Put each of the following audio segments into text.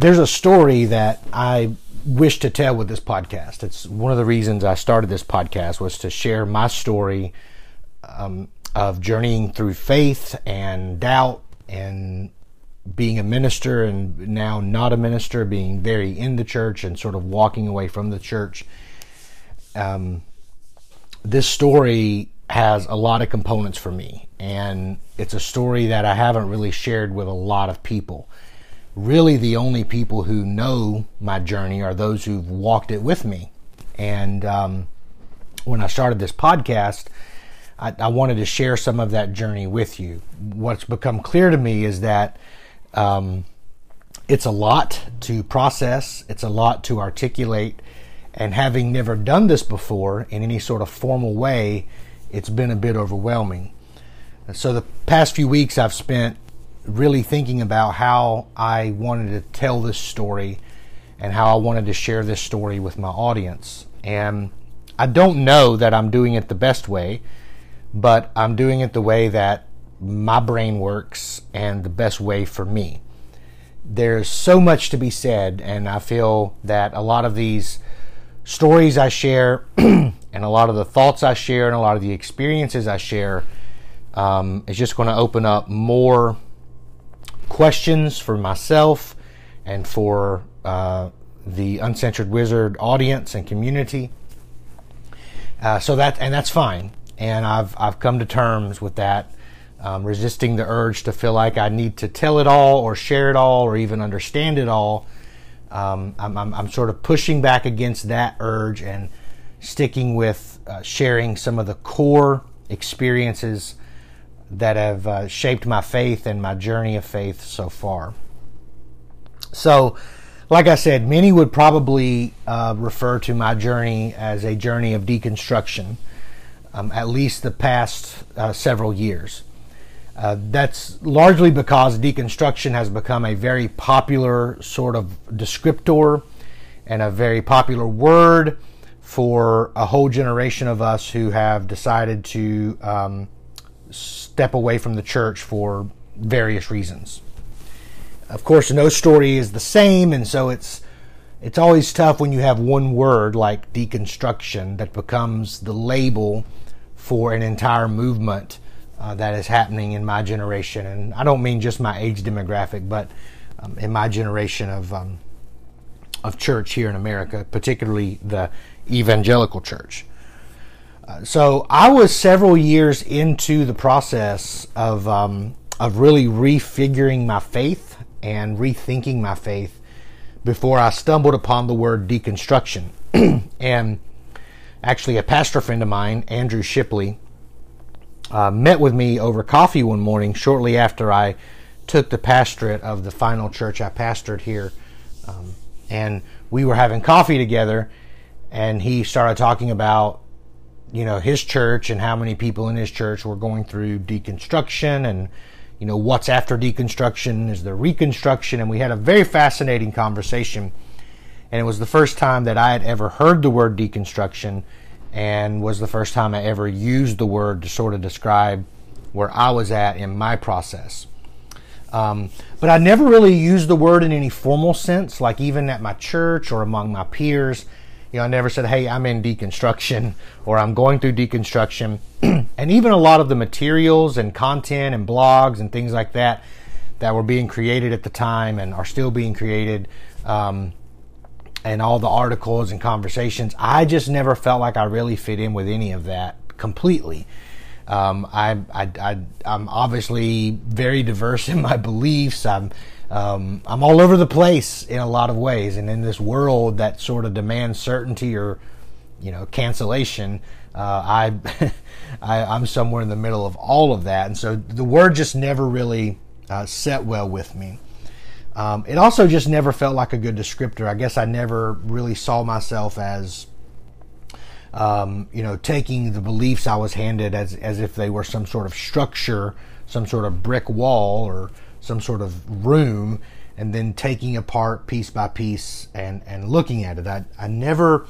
there's a story that I wish to tell with this podcast. It's one of the reasons I started this podcast was to share my story um, of journeying through faith and doubt and being a minister and now not a minister, being very in the church and sort of walking away from the church. Um, this story has a lot of components for me, and it's a story that I haven't really shared with a lot of people really the only people who know my journey are those who've walked it with me. And um, when I started this podcast, I, I, wanted to share some of that journey with you. What's become clear to me is that um, it's a lot to process, it's a lot to articulate, and having never done this before in any sort of formal way, it's been a bit overwhelming. So the past few weeks I've spent really thinking about how I wanted to tell this story and how I wanted to share this story with my audience. And I don't know that I'm doing it the best way, but I'm doing it the way that my brain works and the best way for me. There's so much to be said, and I feel that a lot of these stories I share and a lot of the thoughts I share and a lot of the experiences I share um, is just going to open up more questions for myself and for uh, the Uncensored Wizard audience and community. Uh, so that and that's fine, and I've I've come to terms with that. Um, resisting the urge to feel like I need to tell it all or share it all or even understand it all. Um, I'm, I'm, I'm, sort of pushing back against that urge and sticking with uh, sharing some of the core experiences that have uh, shaped my faith and my journey of faith so far. So, like I said, many would probably uh, refer to my journey as a journey of deconstruction, um, at least the past uh, several years. Uh, that's largely because deconstruction has become a very popular sort of descriptor and a very popular word for a whole generation of us who have decided to um, step away from the church for various reasons. Of course, no story is the same, and so it's it's always tough when you have one word like deconstruction that becomes the label for an entire movement uh, that is happening in my generation. And I don't mean just my age demographic, but um, in my generation of um, of church here in America, particularly the evangelical church so I was several years into the process of um, of really refiguring my faith and rethinking my faith before I stumbled upon the word deconstruction. and actually, a pastor friend of mine, Andrew Shipley, uh, met with me over coffee one morning shortly after I took the pastorate of the final church I pastored here. Um, and we were having coffee together, and he started talking about you know his church and how many people in his church were going through deconstruction and you know what's after deconstruction is there reconstruction and we had a very fascinating conversation and it was the first time that I had ever heard the word deconstruction and was the first time I ever used the word to sort of describe where I was at in my process. Um, but I never really used the word in any formal sense, like even at my church or among my peers. You know, I never said, hey, I'm in deconstruction or I'm going through deconstruction. and even a lot of the materials and content and blogs and things like that that were being created at the time and are still being created, um, and all the articles and conversations, I just never felt like I really fit in with any of that completely. Um, I, I, I, I'm obviously very diverse in my beliefs. I'm um, I'm all over the place in a lot of ways, and in this world that sort of demands certainty or you know cancellation, uh, I, I am somewhere in the middle of all of that, and so the word just never really uh, set well with me. Um, it also just never felt like a good descriptor. I guess I never really saw myself as um, you know, taking the beliefs I was handed as as if they were some sort of structure, some sort of brick wall, or some sort of room and then taking apart piece by piece and, and looking at it. I, I never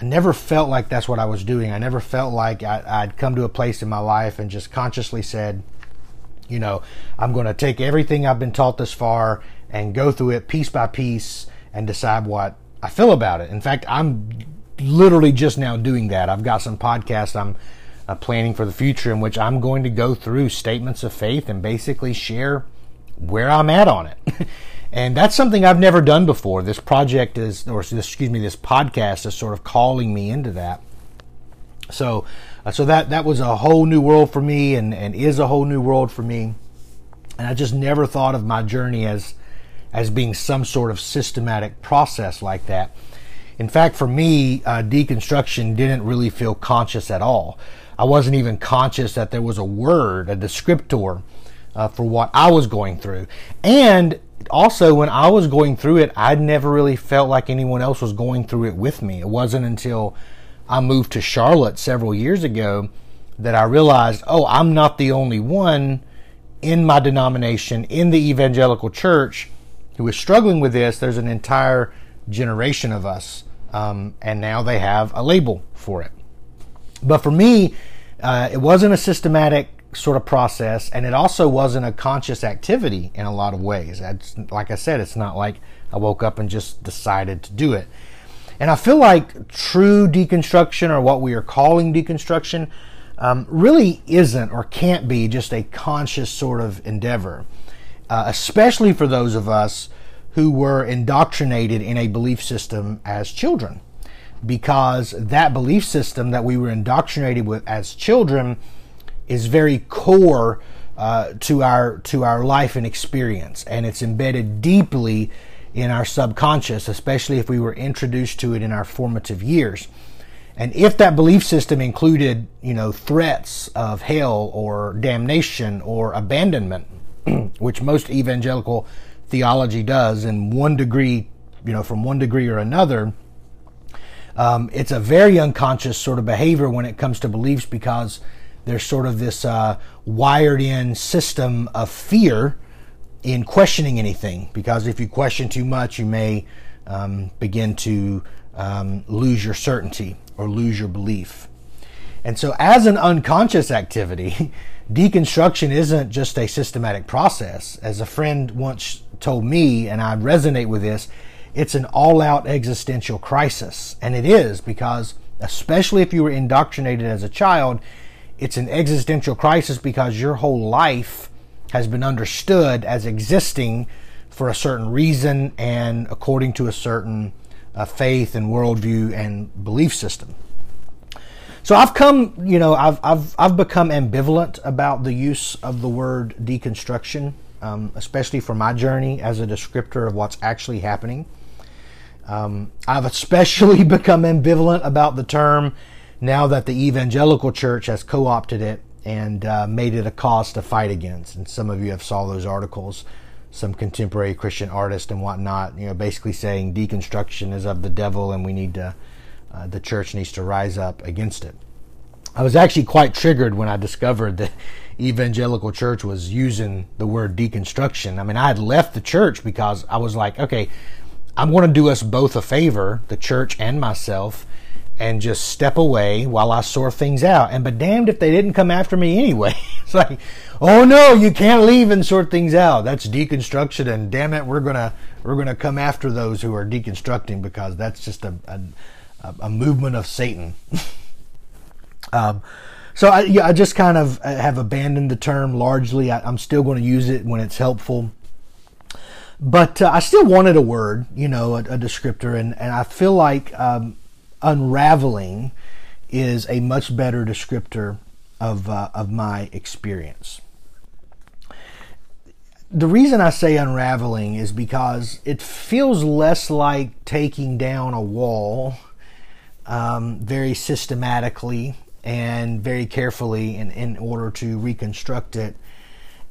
I never felt like that's what I was doing. I never felt like I, would come to a place in my life and just consciously said, you know, I'm going to take everything I've been taught this far and go through it piece by piece and decide what I feel about it. In fact, I'm literally just now doing that. I've got some podcasts I'm uh, planning for the future in which I'm going to go through statements of faith and basically share where I'm at on it. and that's something I've never done before. This project is, or excuse me, this podcast is sort of calling me into that. So, uh, so that that was a whole new world for me, and and is a whole new world for me. And I just never thought of my journey as as being some sort of systematic process like that. In fact, for me, uh, deconstruction didn't really feel conscious at all. I wasn't even conscious that there was a word, a descriptor, uh, for what I was going through. And also, when I was going through it, I never really felt like anyone else was going through it with me. It wasn't until I moved to Charlotte several years ago that I realized, oh, I'm not the only one in my denomination, in the evangelical church, who is struggling with this. There's an entire generation of us, um, and now they have a label for it. But for me, uh, it wasn't a systematic sort of process, and it also wasn't a conscious activity in a lot of ways. It's, like I said, it's not like I woke up and just decided to do it. And I feel like true deconstruction, or what we are calling deconstruction, um, really isn't or can't be just a conscious sort of endeavor, uh, especially for those of us who were indoctrinated in a belief system as children. Because that belief system that we were indoctrinated with as children is very core uh, to our to our life and experience, and it's embedded deeply in our subconscious, especially if we were introduced to it in our formative years. And if that belief system included, you know, threats of hell or damnation or abandonment, which most evangelical theology does in one degree, you know, from one degree or another, um, it's a very unconscious sort of behavior when it comes to beliefs because there's sort of this uh, wired in system of fear in questioning anything because if you question too much, you may um, begin to um, lose your certainty or lose your belief. And so, as an unconscious activity, deconstruction isn't just a systematic process. As a friend once told me, and I resonate with this, it's an all out existential crisis. And it is because, especially if you were indoctrinated as a child, it's an existential crisis because your whole life has been understood as existing for a certain reason and according to a certain uh, faith and worldview and belief system. So I've come, you know, I've, I've, I've become ambivalent about the use of the word deconstruction, um, especially for my journey as a descriptor of what's actually happening. Um, I've especially become ambivalent about the term now that the evangelical church has co-opted it and uh, made it a cause to fight against. And some of you have saw those articles, some contemporary Christian artists and whatnot, you know, basically saying deconstruction is of the devil and we need to, uh, the church needs to rise up against it. I was actually quite triggered when I discovered that evangelical church was using the word deconstruction. I mean, I had left the church because I was like, okay, I'm going to do us both a favor, the church and myself, and just step away while I sort things out. And but damned if they didn't come after me anyway. it's like, oh no, you can't leave and sort things out. That's deconstruction, and damn it, we're gonna we're gonna come after those who are deconstructing because that's just a a, a movement of Satan. um, so I, yeah, I just kind of uh, have abandoned the term largely. I, am still going to use it when it's helpful. But uh, I still wanted a word, you know, a, a descriptor, and, and I feel like um, unraveling is a much better descriptor of, uh, of my experience. The reason I say unraveling is because it feels less like taking down a wall um, very systematically and very carefully in, in order to reconstruct it.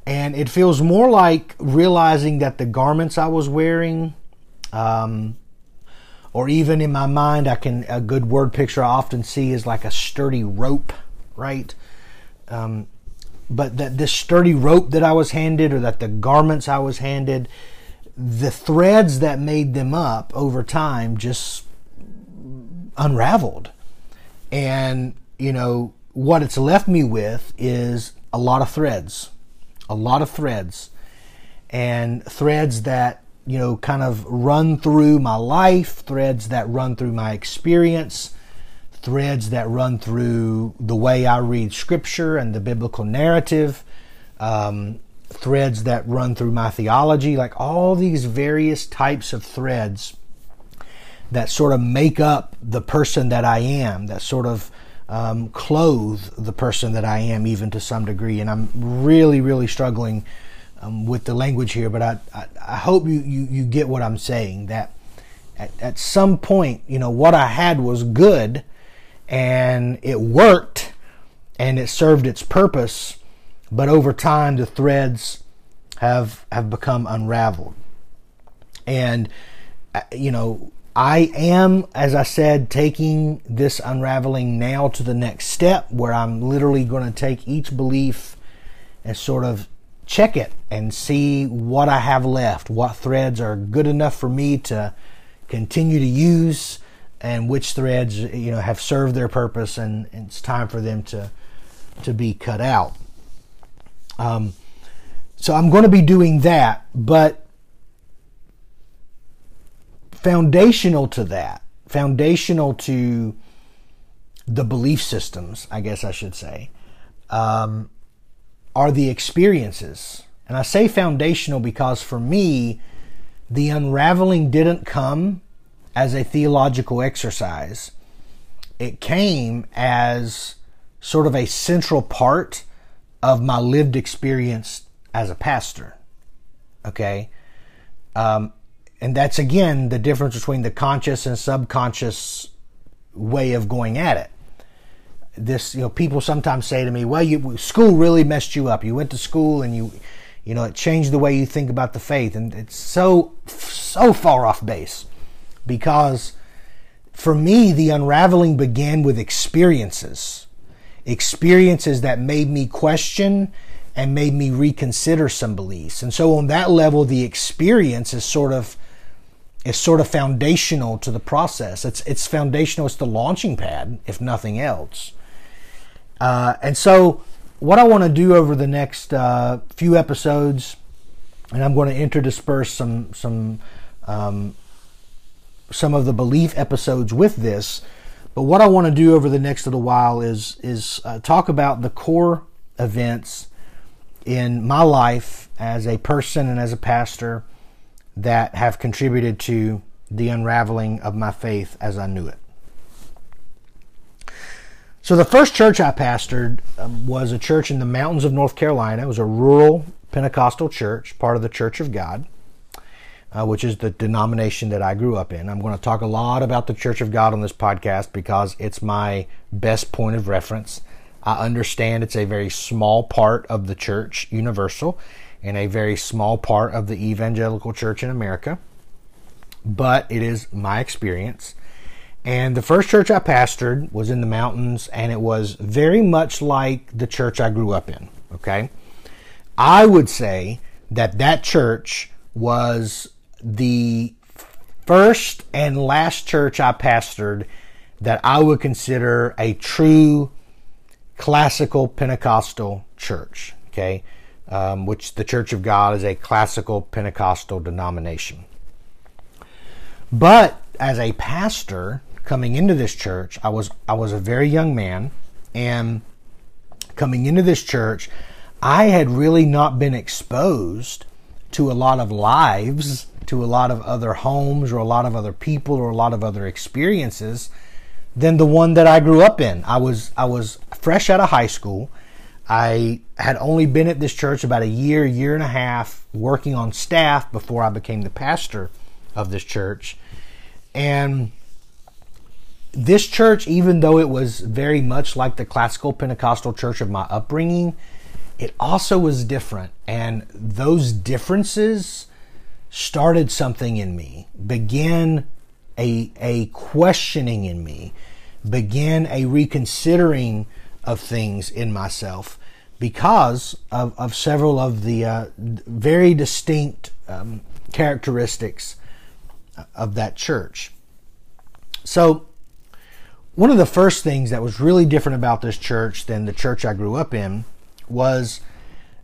And it feels more like realizing that the garments I was wearing um, or even in my mind, I can a good word picture I often see is like a sturdy rope, right? Um, but that this sturdy rope that I was handed, or that the garments I was handed, the threads that made them up over time just unraveled, and you know what it's left me with is a lot of threads, a lot of threads, and threads that you know, kind of run through my life, threads that run through my experience, threads that run through the way I read scripture and the biblical narrative, um, threads that run through my theology, like all these various types of threads that sort of make up the person that I am, that sort of um, clothe the person that I am, even to some degree. And I'm really, really struggling um, with the language here, but I, I, I, hope you, you, you get what I'm saying. That at, at some point, you know, what I had was good and it worked and it served its purpose, but over time the threads have have become unraveled. And uh, you know, I am, as I said, taking this unraveling now to the next step where I'm literally going to take each belief and sort of check it and see what I have left, what threads are good enough for me to continue to use, and which threads you know have served their purpose and it's time for them to to be cut out. Um, so I'm going to be doing that, but foundational to that, foundational to the belief systems, I guess I should say, um, are the experiences. And I say foundational because for me, the unraveling didn't come as a theological exercise. It came as sort of a central part of my lived experience as a pastor. Okay? Um, and that's again the difference between the conscious and subconscious way of going at it this you know people sometimes say to me well you school really messed you up you went to school and you you know it changed the way you think about the faith and it's so so far off base because for me the unraveling began with experiences experiences that made me question and made me reconsider some beliefs and so on that level the experience is sort of is sort of foundational to the process. It's it's foundational. It's the launching pad, if nothing else. Uh, and so, what I want to do over the next uh, few episodes, and I'm going to interdisperse some some um, some of the belief episodes with this. But what I want to do over the next little while is is uh, talk about the core events in my life as a person and as a pastor that have contributed to the unraveling of my faith as I knew it. So, the first church I pastored um, was a church in the mountains of North Carolina. It was a rural Pentecostal church, part of the Church of God, uh, which is the denomination that I grew up in. I'm going to talk a lot about the Church of God on this podcast because it's my best point of reference. I understand it's a very small part of the church universal and a very small part of the evangelical church in America, but it is my experience. And the first church I pastored was in the mountains, and it was very much like the church I grew up in. Okay. I would say that that church was the first and last church I pastored that I would consider a true classical Pentecostal church. Okay um, which the Church of God is a classical Pentecostal denomination. But as a pastor coming into this church, I was I was a very young man, and coming into this church, I had really not been exposed to a lot of lives, to a lot of other homes, or a lot of other people, or a lot of other experiences than the one that I grew up in. I was I was fresh out of high school. I had only been at this church about a year, year and a half, working on staff before I became the pastor of this church. And this church, even though it was very much like the classical Pentecostal church of my upbringing, it also was different. And those differences started something in me, began a, a questioning in me, began a reconsidering of things in myself because of, of several of the uh, very distinct um, characteristics of that church. So, one of the first things that was really different about this church than the church I grew up in was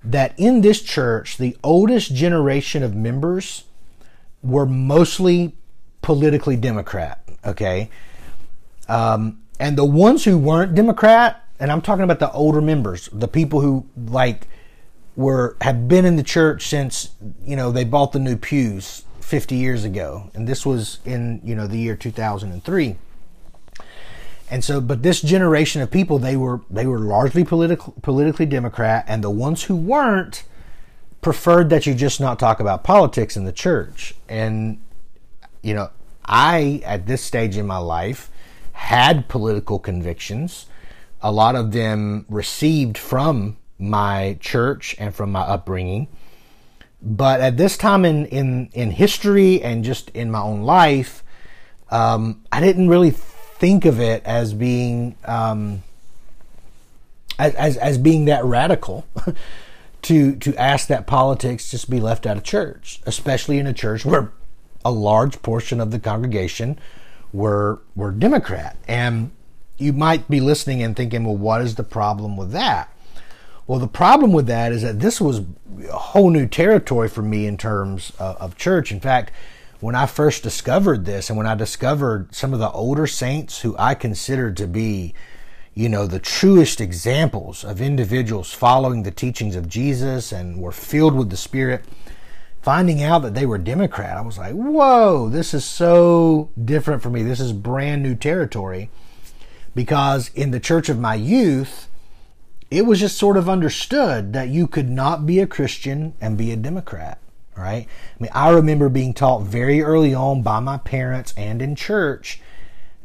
that in this church, the oldest generation of members were mostly politically Democrat. Okay, um, and the ones who weren't Democrat, and I'm talking about the older members, the people who like were have been in the church since you know they bought the new pews 50 years ago, and this was in you know the year 2003. And so, but this generation of people, they were they were largely political, politically Democrat, and the ones who weren't preferred that you just not talk about politics in the church. And you know, I at this stage in my life had political convictions. A lot of them received from my church and from my upbringing. But at this time in, in, in history and just in my own life, um, I didn't really think of it as being um, as, as, as being that radical to to ask that politics just be left out of church, especially in a church where a large portion of the congregation were were Democrat. And you might be listening and thinking, well, what is the problem with that? Well, the problem with that is that this was a whole new territory for me in terms of, of church. In fact, when I first discovered this and when I discovered some of the older saints who I considered to be, you know, the truest examples of individuals following the teachings of Jesus and were filled with the Spirit, finding out that they were Democrat, I was like, whoa, this is so different for me. This is brand new territory. Because in the church of my youth, it was just sort of understood that you could not be a Christian and be a Democrat, right? I mean, I remember being taught very early on by my parents and in church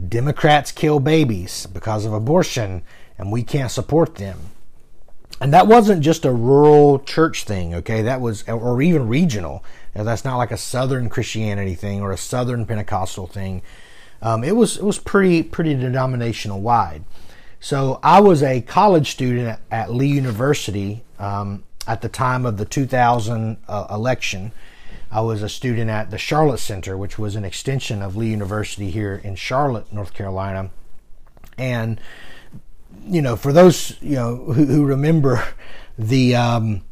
Democrats kill babies because of abortion and we can't support them. And that wasn't just a rural church thing, okay? That was, or even regional. Now, that's not like a Southern Christianity thing or a Southern Pentecostal thing. Um, it was it was pretty pretty denominational wide. So I was a college student at, at Lee University um, at the time of the 2000 uh, election. I was a student at the Charlotte Center, which was an extension of Lee University here in Charlotte, North Carolina. And you know, for those you know who, who remember the um,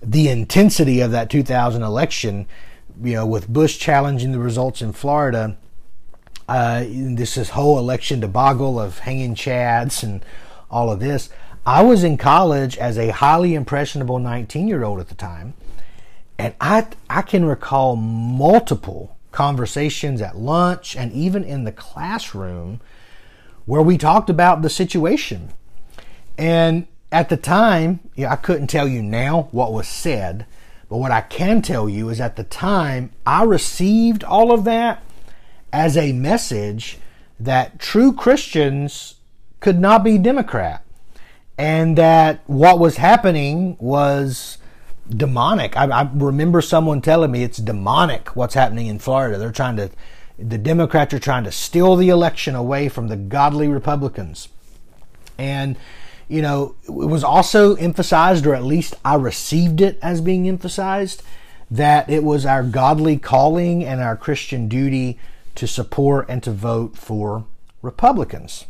the intensity of that 2000 election, you know, with Bush challenging the results in Florida, uh, this is whole election debacle of hanging chads and all of this. I was in college as a highly impressionable 19 year old at the time, and I I can recall multiple conversations at lunch and even in the classroom where we talked about the situation. And at the time, yeah, I couldn't tell you now what was said, but what I can tell you is at the time I received all of that as a message that true Christians could not be Democrat and that what was happening was demonic. I, I, remember someone telling me it's demonic what's happening in Florida. They're trying to, the Democrats are trying to steal the election away from the godly Republicans. And, you know, it was also emphasized, or at least I received it as being emphasized, that it was our godly calling and our Christian duty to support and to vote for Republicans.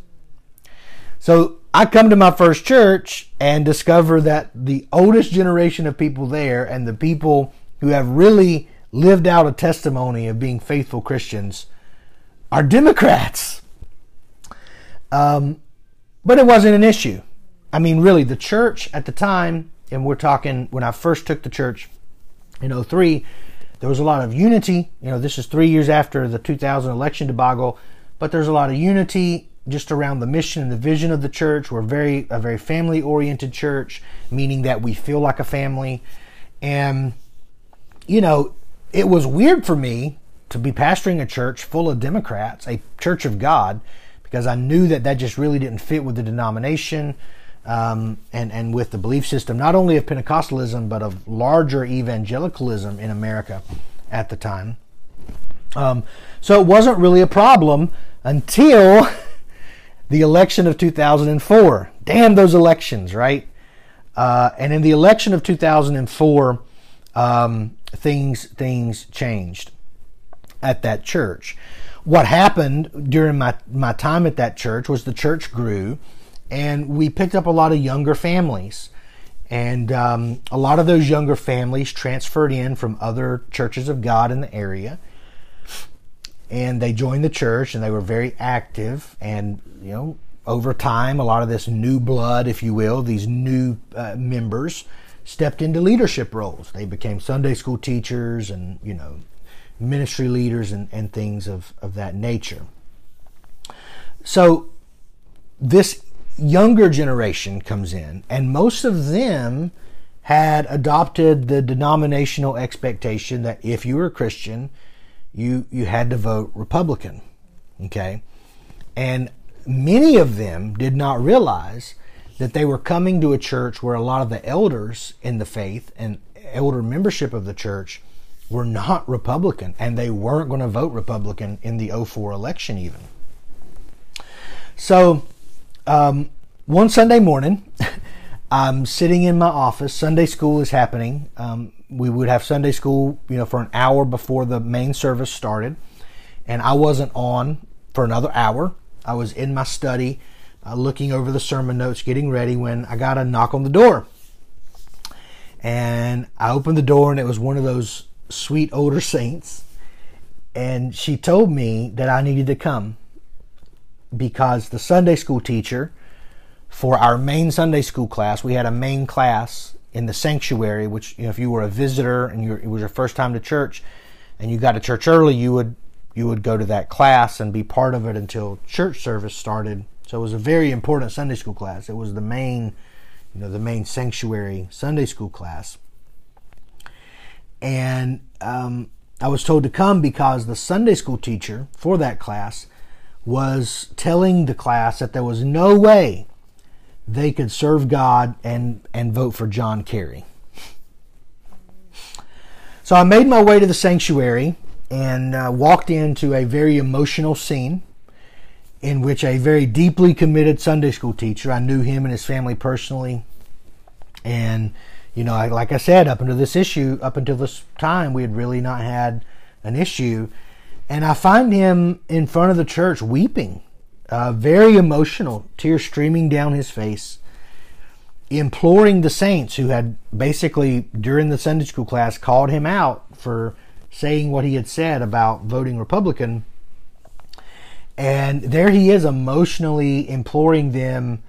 So I come to my first church and discover that the oldest generation of people there and the people who have really lived out a testimony of being faithful Christians are Democrats. Um, but it wasn't an issue. I mean, really, the church at the time, and we're talking when I first took the church in 03, there was a lot of unity. You know, this is three years after the 2000 election debacle, but there's a lot of unity just around the mission and the vision of the church. We're very a very family oriented church, meaning that we feel like a family. And you know, it was weird for me to be pastoring a church full of Democrats, a church of God, because I knew that that just really didn't fit with the denomination um, and and with the belief system, not only of Pentecostalism but of larger evangelicalism in America at the time. Um, so it wasn't really a problem until the election of 2004. Damn those elections, right? Uh, and in the election of 2004, um, things things changed at that church. What happened during my, my time at that church was the church grew and we picked up a lot of younger families. And um, a lot of those younger families transferred in from other churches of God in the area. And they joined the church and they were very active. And you know over time a lot of this new blood if you will these new uh, members stepped into leadership roles. They became sunday school teachers and you know ministry leaders and, and things of, of that nature. So this younger generation comes in and most of them had adopted the denominational expectation that if you were a christian you you had to vote Republican. Okay? And many of them did not realize that they were coming to a church where a lot of the elders in the faith and elder membership of the church were not Republican and they weren't going to vote Republican in the 04 election even. So, um, one Sunday morning, I'm sitting in my office. Sunday school is happening. Um, we would have Sunday school, you know, for an hour before the main service started, and I wasn't on for another hour. I was in my study, uh, looking over the sermon notes, getting ready when I got a knock on the door. And I opened the door, and it was one of those sweet older saints. And she told me that I needed to come because the Sunday school teacher for our main Sunday school class, we had a main class in the sanctuary, which you know, if you were a visitor and it was your first time to church, and you got to church early, you would you would go to that class and be part of it until church service started. So it was a very important Sunday school class. It was the main, you know, the main sanctuary Sunday school class. And um, I was told to come because the Sunday school teacher for that class was telling the class that there was no way they could serve God and, and vote for John Kerry. So I made my way to the sanctuary and uh, walked into a very emotional scene in which a very deeply committed Sunday school teacher, I knew him and his family personally. And, you know, I, like I said, up until this issue, up until this time, we had really not had an issue. And I find him in front of the church weeping uh, very emotional, tears streaming down his face, imploring the saints who had basically, during the Sunday school class, called him out for saying what he had said about voting Republican. And there he is emotionally imploring them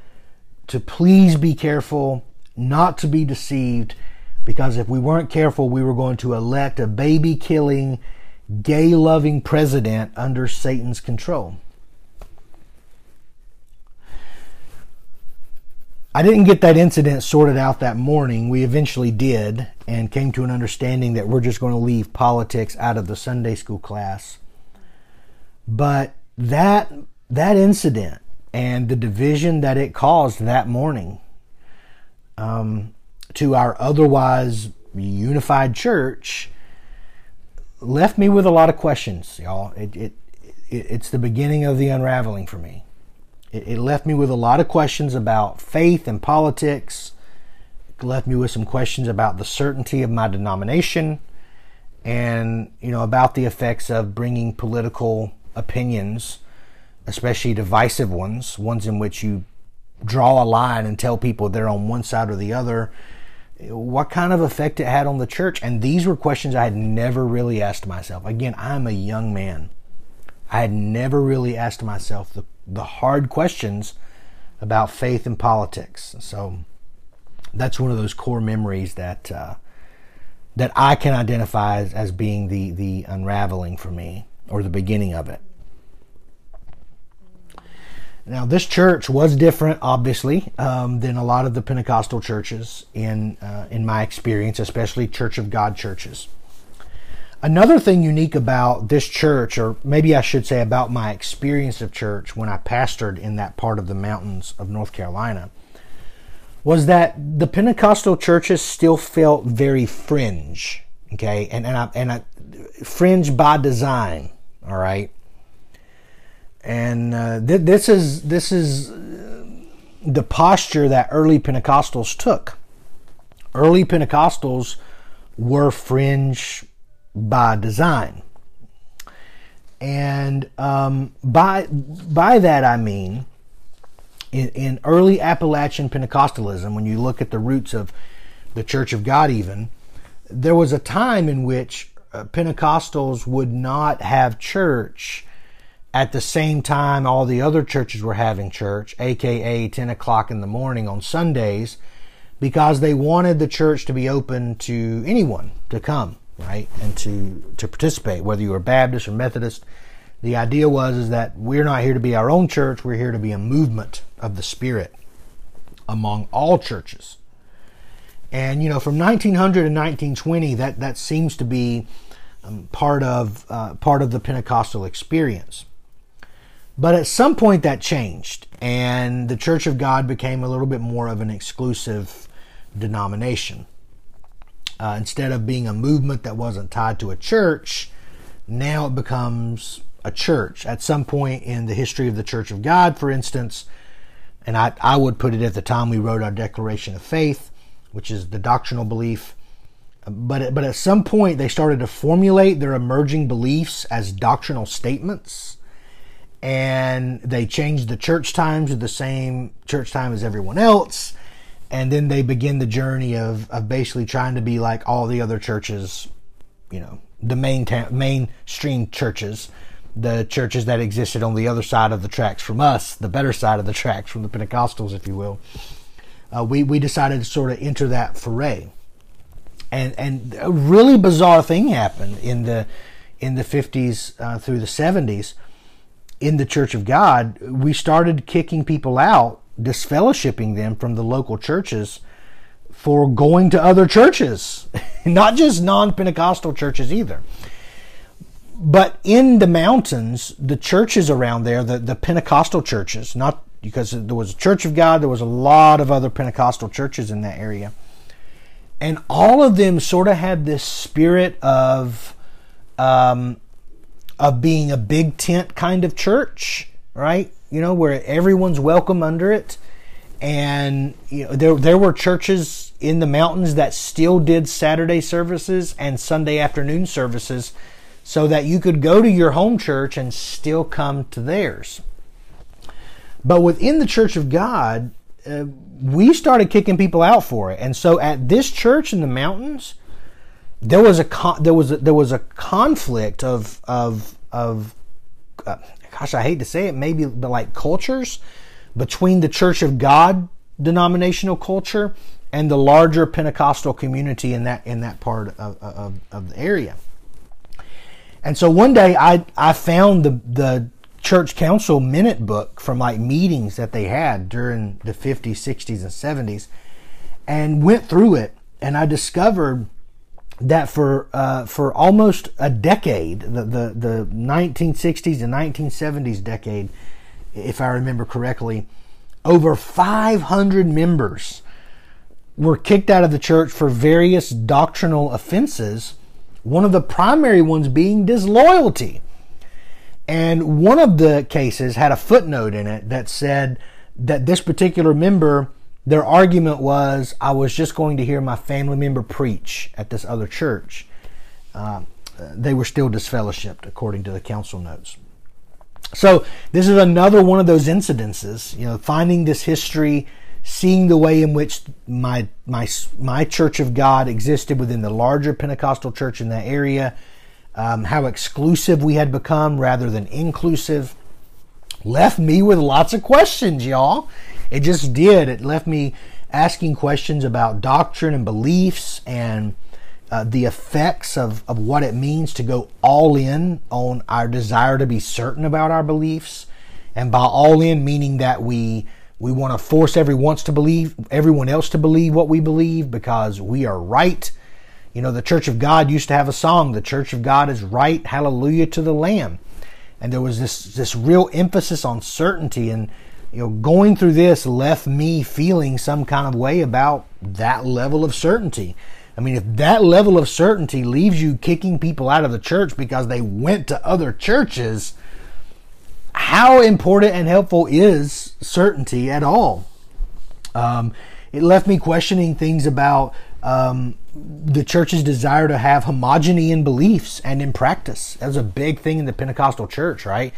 to please be careful, not to be deceived, because if we weren't careful, we were going to elect a baby killing, gay loving president under Satan's control. I didn't get that incident sorted out that morning. We eventually did and came to an understanding that we're just going to leave politics out of the Sunday school class. But that that incident and the division that it caused that morning um, to our otherwise unified church left me with a lot of questions, y'all. It, it, it, it's the beginning of the unraveling for me. It, it left me with a lot of questions about faith and politics. It left me with some questions about the certainty of my denomination and you know about the effects of bringing political opinions especially divisive ones ones in which you draw a line and tell people they're on one side or the other what kind of effect it had on the church and these were questions i had never really asked myself again i'm a young man i had never really asked myself the the hard questions about faith and politics. So that's one of those core memories that uh, that I can identify as, as being the the unraveling for me or the beginning of it. Now, this church was different, obviously, um, than a lot of the Pentecostal churches in uh, in my experience, especially Church of God churches. Another thing unique about this church, or maybe I should say about my experience of church when I pastored in that part of the mountains of North Carolina, was that the Pentecostal churches still felt very fringe. Okay, and and I, and I, fringe by design. All right, and uh, th- this is this is the posture that early Pentecostals took. Early Pentecostals were fringe by design. And um, by by that I mean, in, in early Appalachian Pentecostalism, when you look at the roots of the Church of God, even there was a time in which uh, Pentecostals would not have church at the same time all the other churches were having church, aka 10 o'clock in the morning on Sundays, because they wanted the church to be open to anyone to come, right? And to, to participate, whether you were Baptist or Methodist. The idea was is that we're not here to be our own church, we're here to be a movement of the Spirit among all churches. And you know, from 1900 to 1920, that that seems to be um, part of uh, part of the Pentecostal experience. But at some point, that changed, and the Church of God became a little bit more of an exclusive denomination. Uh, instead of being a movement that wasn't tied to a church, now it becomes a church. At some point in the history of the Church of God, for instance, and I, I would put it at the time we wrote our Declaration of Faith, which is the doctrinal belief. But, but at some point, they started to formulate their emerging beliefs as doctrinal statements. And they changed the church times to the same church time as everyone else. And then they begin the journey of, of basically trying to be like all the other churches, you know, the main ta- mainstream churches, the churches that existed on the other side of the tracks from us, the better side of the tracks from the Pentecostals, if you will uh, we we decided to sort of enter that foray, and and a really bizarre thing happened in the in the fifties uh, through the seventies in the Church of God. We started kicking people out, disfellowshipping them from the local churches for going to other churches, not just non Pentecostal churches either. But in the mountains, the churches around there, the, the Pentecostal churches, not because there was a Church of God, there was a lot of other Pentecostal churches in that area. And all of them sort of had this spirit of um, of being a big tent kind of church, right? You know, where everyone's welcome under it. And you know, there there were churches in the mountains that still did Saturday services and Sunday afternoon services so that you could go to your home church and still come to theirs. But within the Church of God, uh, we started kicking people out for it. And so at this church in the mountains, there was a con- there was a, there was a conflict of of of uh, gosh, I hate to say it, maybe like cultures between the Church of God denominational culture and the larger Pentecostal community in that in that part of, of, of the area. And so one day I I found the the church council minute book from like meetings that they had during the 50s, 60s, and 70s and went through it. And I discovered that for uh, for almost a decade, the, the, the 1960s and 1970s decade, if I remember correctly, over 500 members were kicked out of the church for various doctrinal offenses, one of the primary ones being disloyalty. And one of the cases had a footnote in it that said that this particular member, their argument was, I was just going to hear my family member preach at this other church. Uh, they were still disfellowshipped, according to the council notes. So this is another one of those incidences, you know, finding this history, seeing the way in which my my my Church of God existed within the larger Pentecostal church in that area, um, how exclusive we had become rather than inclusive, left me with lots of questions, y'all. It just did. It left me asking questions about doctrine and beliefs and uh, the effects of, of what it means to go all in on our desire to be certain about our beliefs. And by all in, meaning that we we want to force everyone to believe everyone else to believe what we believe because we are right you know, the Church of God used to have a song, The Church of God is right, hallelujah to the Lamb. And there was this, this real emphasis on certainty. And, you know, going through this left me feeling some kind of way about that level of certainty. I mean, if that level of certainty leaves you kicking people out of the church because they went to other churches, how important and helpful is certainty at all? Um, it left me questioning things about um, the church's desire to have homogeny in beliefs and in practice. That was a big thing in the Pentecostal church, right?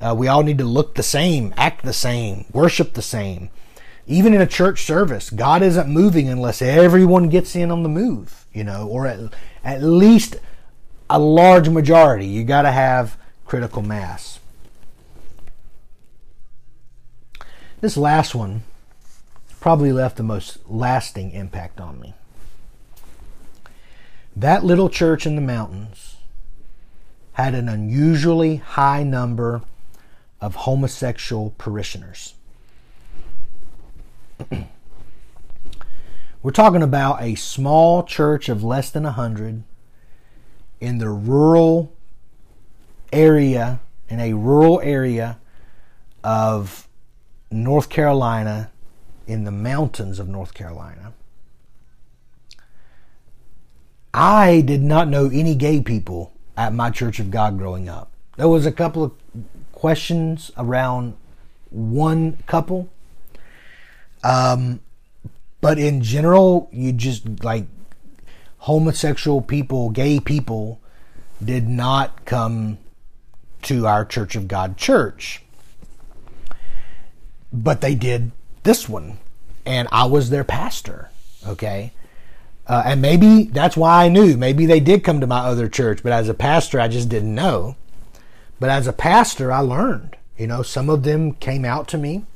Uh, we all need to look the same, act the same, worship the same. Even in a church service, God isn't moving unless everyone gets in on the move, you know, or at, at least a large majority. You got to have critical mass. This last one probably left the most lasting impact on me. That little church in the mountains had an unusually high number of homosexual parishioners. We're talking about a small church of less than 100 in the rural area, in a rural area of North Carolina, in the mountains of North Carolina. I did not know any gay people at my Church of God growing up. There was a couple of questions around one couple. Um, but in general, you just like homosexual people, gay people did not come to our Church of God church. But they did this one. And I was their pastor. Okay. Uh, and maybe that's why I knew. Maybe they did come to my other church, but as a pastor, I just didn't know. But as a pastor, I learned. You know, some of them came out to me,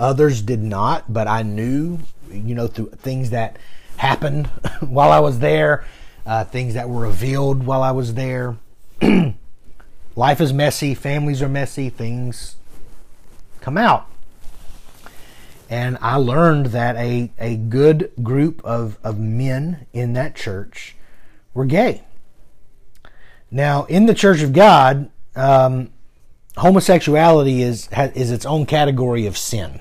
others did not, but I knew, you know, through things that happened while I was there, uh, things that were revealed while I was there. Life is messy, families are messy, things come out. And I learned that a, a good group of, of men in that church were gay. Now, in the Church of God, um, homosexuality is, is its own category of sin.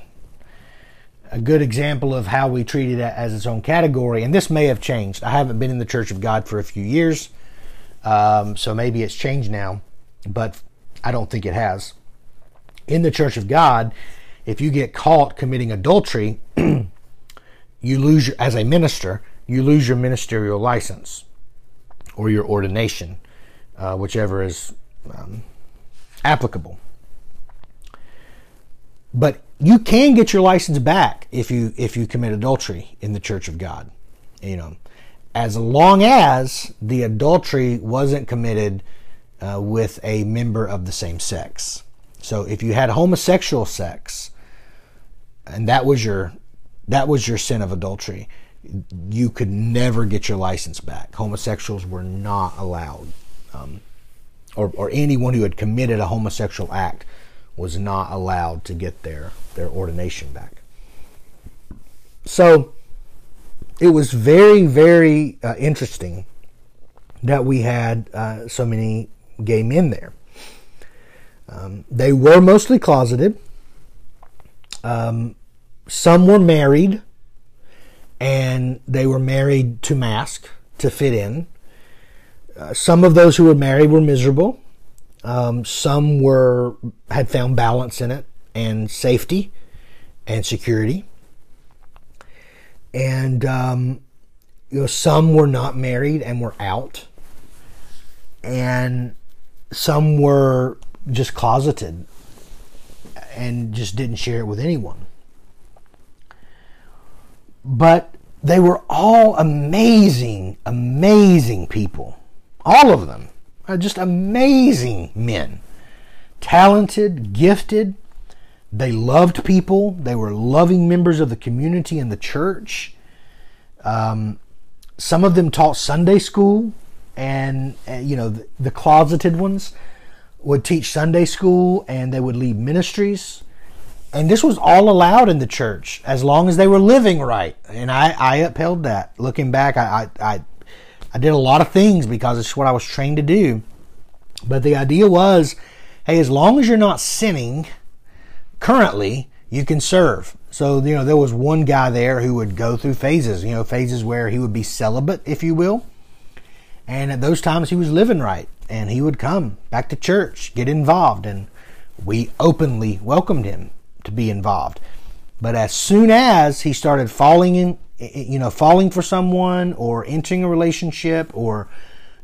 A good example of how we treat it as its own category, and this may have changed. I haven't been in the Church of God for a few years, um, so maybe it's changed now, but I don't think it has. In the Church of God, if you get caught committing adultery, you lose your, as a minister, you lose your ministerial license or your ordination, uh, whichever is um, applicable. But you can get your license back if you if you commit adultery in the Church of God. You know, as long as the adultery wasn't committed uh, with a member of the same sex. So if you had homosexual sex, and that was your that was your sin of adultery, you could never get your license back. Homosexuals were not allowed, um, or or anyone who had committed a homosexual act was not allowed to get their their ordination back. So it was very very uh, interesting that we had uh, so many gay men there. Um, they were mostly closeted. Um, some were married, and they were married to mask to fit in. Uh, some of those who were married were miserable. Um, some were had found balance in it and safety and security. And um, you know, some were not married and were out, and some were just closeted and just didn't share it with anyone. But they were all amazing, amazing people. All of them are just amazing men. Talented, gifted. They loved people. They were loving members of the community and the church. Um, some of them taught Sunday school, and, uh, you know, the, the closeted ones would teach Sunday school and they would lead ministries. And this was all allowed in the church as long as they were living right. And I, I upheld that. Looking back, I, I, I did a lot of things because it's what I was trained to do. But the idea was hey, as long as you're not sinning currently, you can serve. So, you know, there was one guy there who would go through phases, you know, phases where he would be celibate, if you will. And at those times he was living right and he would come back to church, get involved, and we openly welcomed him to be involved. But as soon as he started falling in, you know, falling for someone or entering a relationship or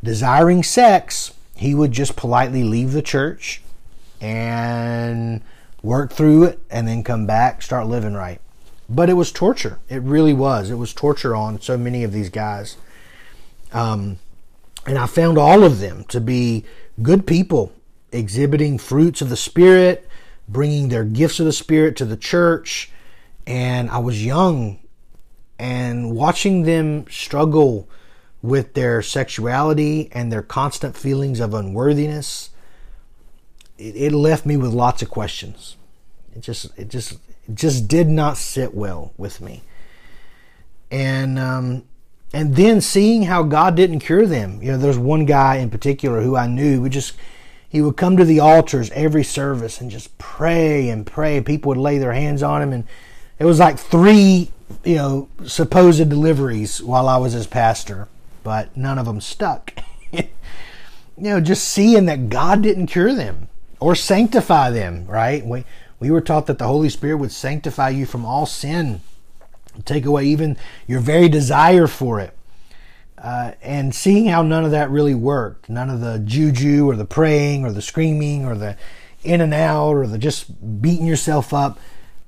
desiring sex, he would just politely leave the church and work through it and then come back, start living right. But it was torture. It really was. It was torture on so many of these guys. Um, And I found all of them to be good people, exhibiting fruits of the Spirit, bringing their gifts of the Spirit to the church. And I was young and watching them struggle with their sexuality and their constant feelings of unworthiness, it, it left me with lots of questions. It just, it just, it just did not sit well with me. And, um, and then seeing how God didn't cure them. You know, there's one guy in particular who I knew would just he would come to the altars every service and just pray and pray. People would lay their hands on him, and it was like three, you know, supposed deliveries while I was his pastor, but none of them stuck. you know, just seeing that God didn't cure them or sanctify them. Right? We we were taught that the Holy Spirit would sanctify you from all sin take away even your very desire for it. Uh, and seeing how none of that really worked, none of the juju or the praying or the screaming or the in and out or the just beating yourself up,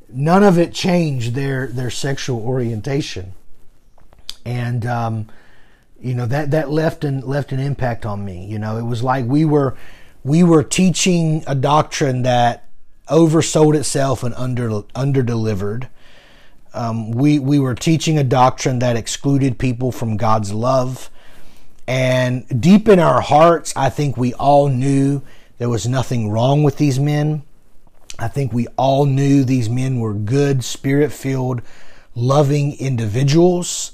none of it changed their their sexual orientation. And um, you know that that left an left an impact on me. You know, it was like we were we were teaching a doctrine that oversold itself and under under delivered um, we we were teaching a doctrine that excluded people from God's love, and deep in our hearts, I think we all knew there was nothing wrong with these men. I think we all knew these men were good, spirit filled, loving individuals.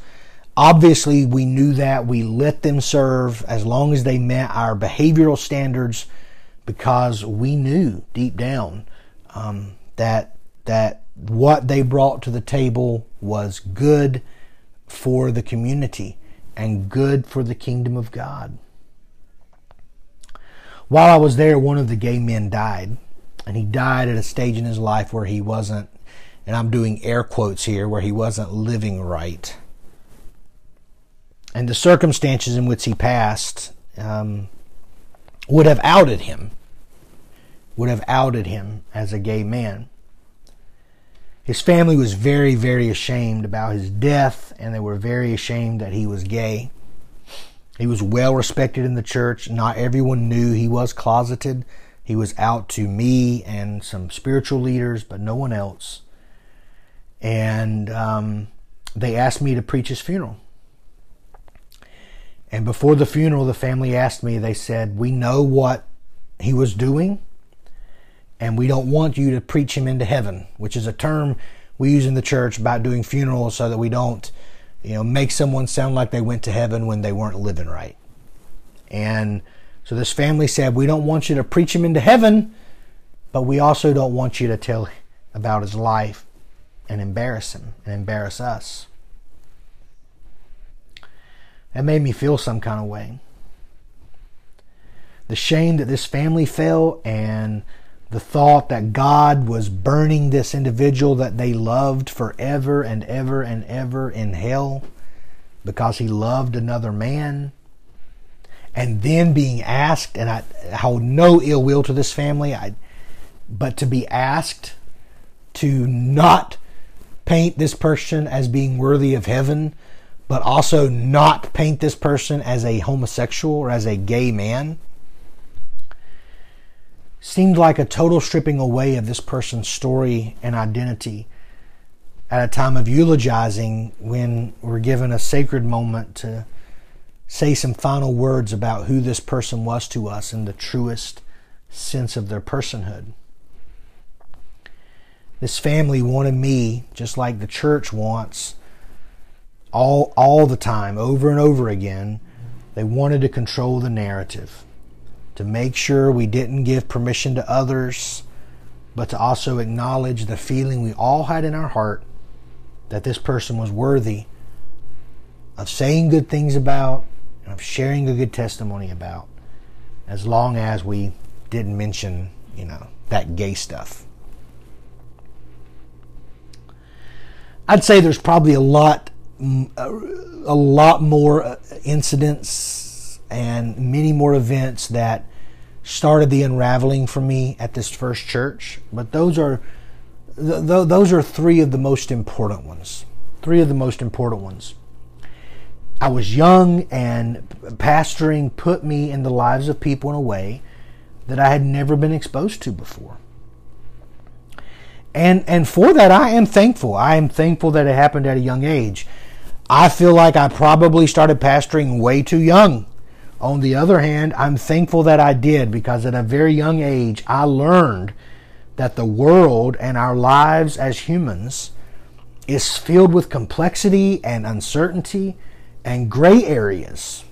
Obviously, we knew that. We let them serve as long as they met our behavioral standards because we knew deep down um, that that what they brought to the table was good for the community and good for the kingdom of God. While I was there, one of the gay men died, and he died at a stage in his life where he wasn't, and I'm doing air quotes here, where he wasn't living right. And the circumstances in which he passed um, would have outed him, would have outed him as a gay man. His family was very, very ashamed about his death, and they were very ashamed that he was gay. He was well respected in the church. Not everyone knew he was closeted. He was out to me and some spiritual leaders, but no one else. And um, they asked me to preach his funeral. And before the funeral, the family asked me, they said, We know what he was doing and we don't want you to preach him into heaven, which is a term we use in the church about doing funerals so that we don't, you know, make someone sound like they went to heaven when they weren't living right. And so this family said, We don't want you to preach him into heaven, but we also don't want you to tell about his life and embarrass him and embarrass us. That made me feel some kind of way. The shame that this family felt and the thought that God was burning this individual that they loved forever and ever and ever in hell because he loved another man. And then being asked, and I hold no ill will to this family, I, but to be asked to not paint this person as being worthy of heaven, but also not paint this person as a homosexual or as a gay man seemed like a total stripping away of this person's story and identity at a time of eulogizing when we're given a sacred moment to say some final words about who this person was to us in the truest sense of their personhood. This family wanted me, just like the church wants, all, all the time, over and over again. They wanted to control the narrative to make sure we didn't give permission to others, but to also acknowledge the feeling we all had in our heart that this person was worthy of saying good things about of sharing a good testimony about, as long as we didn't mention, you know, that gay stuff. I'd say there's probably a lot, a lot more uh, incidents and many more events that started the unraveling for me at this first church. But those are th- th- those are three of the most important ones. Three of the most important ones. I was young and pastoring put me in the lives of people in a way that I had never been exposed to before. And and for that I am thankful. I am thankful that it happened at a young age. I feel like I probably started pastoring way too young. On the other hand, I'm thankful that I did because at a very young age I learned that the world and our lives as humans is filled with complexity and uncertainty and gray areas,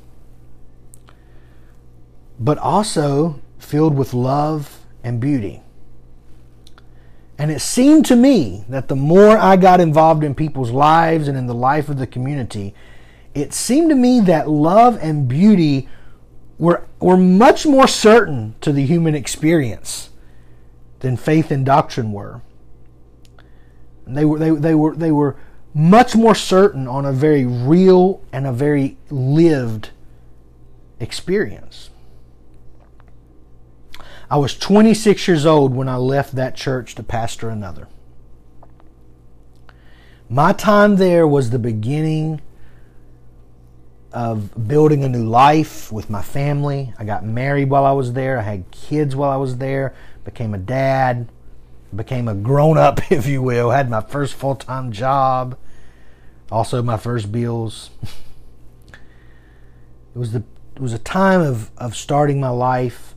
but also filled with love and beauty. And it seemed to me that the more I got involved in people's lives and in the life of the community, it seemed to me that love and beauty were, were much more certain to the human experience than faith and doctrine were. They were, they, they were, they were much more certain on a very real and a very lived experience. I was 26 years old when I left that church to pastor another. My time there was the beginning of building a new life with my family. I got married while I was there. I had kids while I was there. Became a dad. Became a grown up, if you will. Had my first full time job. Also, my first bills. it was the it was a time of, of starting my life,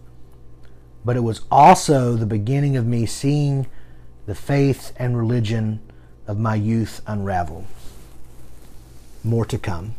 but it was also the beginning of me seeing the faith and religion of my youth unravel. More to come.